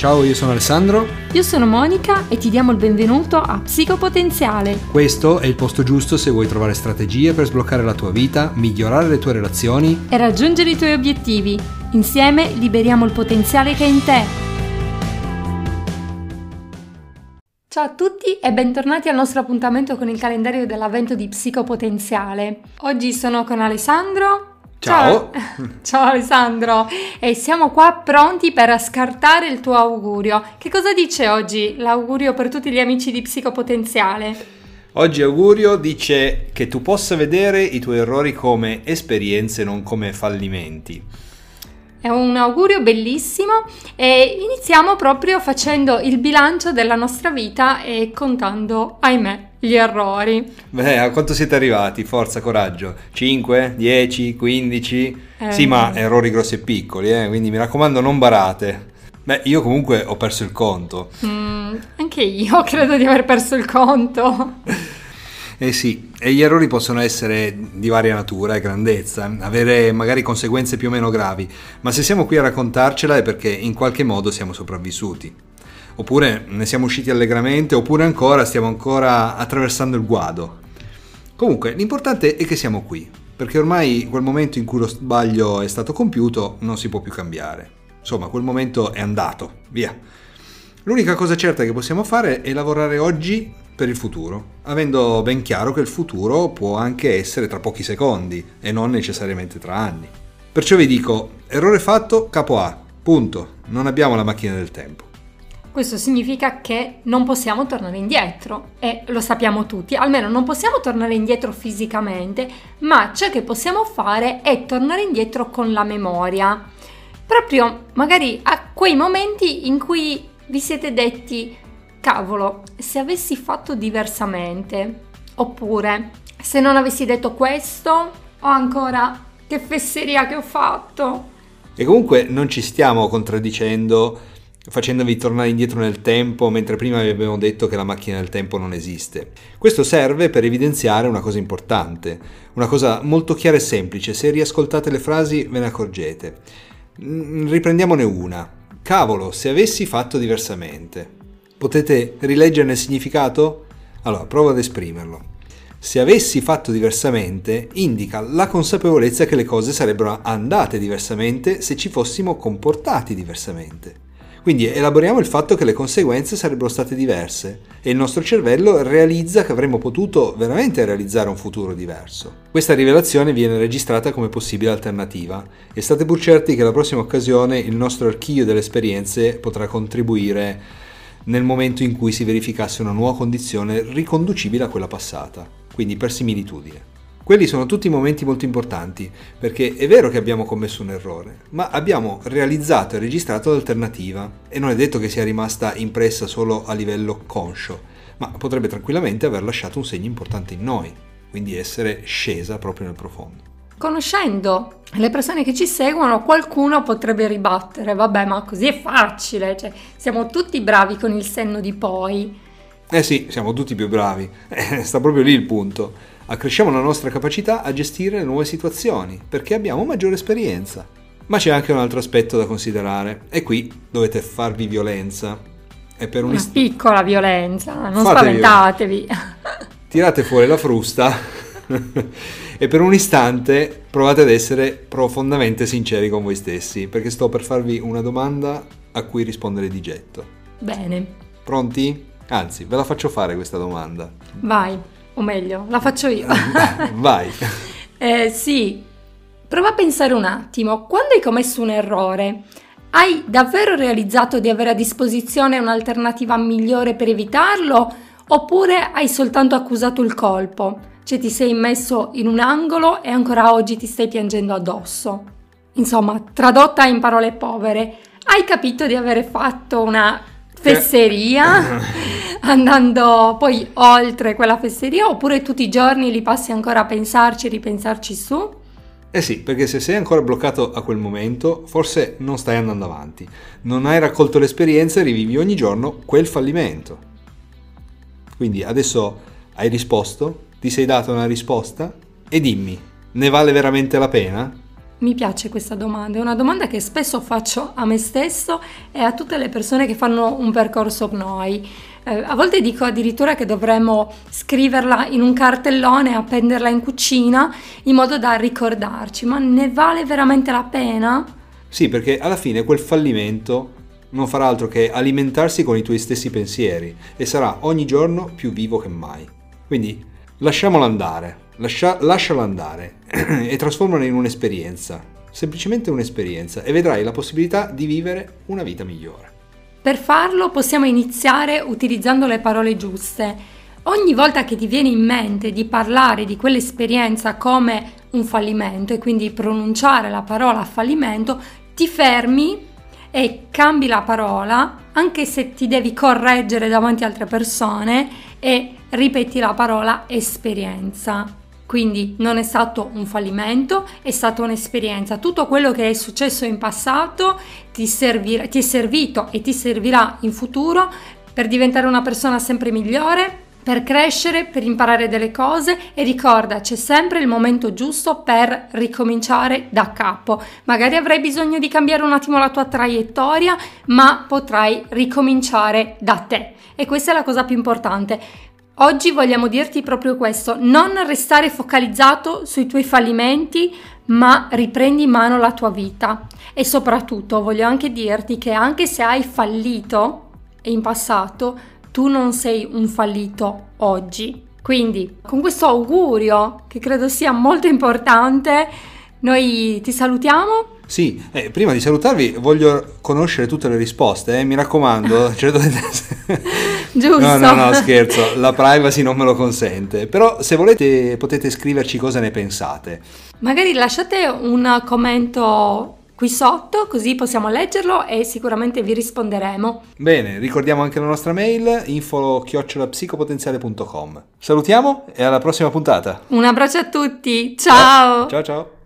Ciao, io sono Alessandro. Io sono Monica e ti diamo il benvenuto a Psicopotenziale. Questo è il posto giusto se vuoi trovare strategie per sbloccare la tua vita, migliorare le tue relazioni e raggiungere i tuoi obiettivi. Insieme liberiamo il potenziale che è in te. Ciao a tutti e bentornati al nostro appuntamento con il calendario dell'avvento di Psicopotenziale. Oggi sono con Alessandro Ciao. Ciao Alessandro e siamo qua pronti per scartare il tuo augurio. Che cosa dice oggi l'augurio per tutti gli amici di Psicopotenziale? Oggi augurio dice che tu possa vedere i tuoi errori come esperienze, non come fallimenti. È un augurio bellissimo e iniziamo proprio facendo il bilancio della nostra vita e contando, ahimè, gli errori. Beh, a quanto siete arrivati? Forza, coraggio. 5, 10, 15? Eh, sì, ma errori grossi e piccoli, eh? quindi mi raccomando non barate. Beh, io comunque ho perso il conto. Mm, anche io credo di aver perso il conto. Eh sì, e gli errori possono essere di varia natura e grandezza, avere magari conseguenze più o meno gravi, ma se siamo qui a raccontarcela è perché in qualche modo siamo sopravvissuti. Oppure ne siamo usciti allegramente, oppure ancora stiamo ancora attraversando il guado. Comunque, l'importante è che siamo qui, perché ormai quel momento in cui lo sbaglio è stato compiuto non si può più cambiare. Insomma, quel momento è andato, via. L'unica cosa certa che possiamo fare è lavorare oggi per il futuro, avendo ben chiaro che il futuro può anche essere tra pochi secondi e non necessariamente tra anni. Perciò vi dico, errore fatto, capo A, punto, non abbiamo la macchina del tempo. Questo significa che non possiamo tornare indietro e lo sappiamo tutti, almeno non possiamo tornare indietro fisicamente, ma ciò che possiamo fare è tornare indietro con la memoria. Proprio magari a quei momenti in cui vi siete detti cavolo, se avessi fatto diversamente, oppure se non avessi detto questo, o ancora che fesseria che ho fatto. E comunque non ci stiamo contraddicendo facendovi tornare indietro nel tempo mentre prima vi abbiamo detto che la macchina del tempo non esiste. Questo serve per evidenziare una cosa importante, una cosa molto chiara e semplice, se riascoltate le frasi ve ne accorgete. Riprendiamone una. Cavolo, se avessi fatto diversamente. Potete rileggerne il significato? Allora, provo ad esprimerlo. Se avessi fatto diversamente, indica la consapevolezza che le cose sarebbero andate diversamente se ci fossimo comportati diversamente. Quindi elaboriamo il fatto che le conseguenze sarebbero state diverse e il nostro cervello realizza che avremmo potuto veramente realizzare un futuro diverso. Questa rivelazione viene registrata come possibile alternativa e state pur certi che la prossima occasione il nostro archivio delle esperienze potrà contribuire nel momento in cui si verificasse una nuova condizione riconducibile a quella passata, quindi per similitudine. Quelli sono tutti momenti molto importanti, perché è vero che abbiamo commesso un errore, ma abbiamo realizzato e registrato l'alternativa e non è detto che sia rimasta impressa solo a livello conscio, ma potrebbe tranquillamente aver lasciato un segno importante in noi, quindi essere scesa proprio nel profondo conoscendo le persone che ci seguono, qualcuno potrebbe ribattere, vabbè, ma così è facile, cioè siamo tutti bravi con il senno di poi. Eh sì, siamo tutti più bravi, eh, sta proprio lì il punto. Accresciamo la nostra capacità a gestire le nuove situazioni, perché abbiamo maggiore esperienza. Ma c'è anche un altro aspetto da considerare, e qui dovete farvi violenza. È per un Una ist- piccola violenza, non Fatevi spaventatevi. Tirate fuori la frusta e per un istante provate ad essere profondamente sinceri con voi stessi, perché sto per farvi una domanda a cui rispondere di getto. Bene. Pronti? Anzi, ve la faccio fare questa domanda. Vai, o meglio, la faccio io. Vai. Eh, sì, prova a pensare un attimo, quando hai commesso un errore, hai davvero realizzato di avere a disposizione un'alternativa migliore per evitarlo oppure hai soltanto accusato il colpo? cioè ti sei messo in un angolo e ancora oggi ti stai piangendo addosso. Insomma, tradotta in parole povere, hai capito di aver fatto una fesseria andando poi oltre quella fesseria oppure tutti i giorni li passi ancora a pensarci e ripensarci su? Eh sì, perché se sei ancora bloccato a quel momento, forse non stai andando avanti. Non hai raccolto l'esperienza e rivivi ogni giorno quel fallimento. Quindi adesso hai risposto, ti sei dato una risposta e dimmi, ne vale veramente la pena? Mi piace questa domanda, è una domanda che spesso faccio a me stesso e a tutte le persone che fanno un percorso con noi. Eh, a volte dico addirittura che dovremmo scriverla in un cartellone appenderla in cucina in modo da ricordarci, ma ne vale veramente la pena? Sì, perché alla fine quel fallimento non farà altro che alimentarsi con i tuoi stessi pensieri e sarà ogni giorno più vivo che mai. Quindi lasciamolo andare, lascia, lascialo andare e trasformalo in un'esperienza, semplicemente un'esperienza e vedrai la possibilità di vivere una vita migliore. Per farlo possiamo iniziare utilizzando le parole giuste. Ogni volta che ti viene in mente di parlare di quell'esperienza come un fallimento e quindi pronunciare la parola fallimento, ti fermi e cambi la parola, anche se ti devi correggere davanti a altre persone e ripeti la parola esperienza. Quindi non è stato un fallimento, è stata un'esperienza. Tutto quello che è successo in passato ti, servirà, ti è servito e ti servirà in futuro per diventare una persona sempre migliore, per crescere, per imparare delle cose e ricorda c'è sempre il momento giusto per ricominciare da capo. Magari avrai bisogno di cambiare un attimo la tua traiettoria, ma potrai ricominciare da te. E questa è la cosa più importante. Oggi vogliamo dirti proprio questo, non restare focalizzato sui tuoi fallimenti, ma riprendi in mano la tua vita. E soprattutto voglio anche dirti che anche se hai fallito in passato, tu non sei un fallito oggi. Quindi, con questo augurio, che credo sia molto importante, noi ti salutiamo sì, eh, prima di salutarvi voglio conoscere tutte le risposte, eh, mi raccomando. cioè, Giusto. No, no, no, scherzo, la privacy non me lo consente. Però se volete potete scriverci cosa ne pensate. Magari lasciate un commento qui sotto, così possiamo leggerlo e sicuramente vi risponderemo. Bene, ricordiamo anche la nostra mail info-psicopotenziale.com. Salutiamo e alla prossima puntata. Un abbraccio a tutti, ciao! Ciao ciao!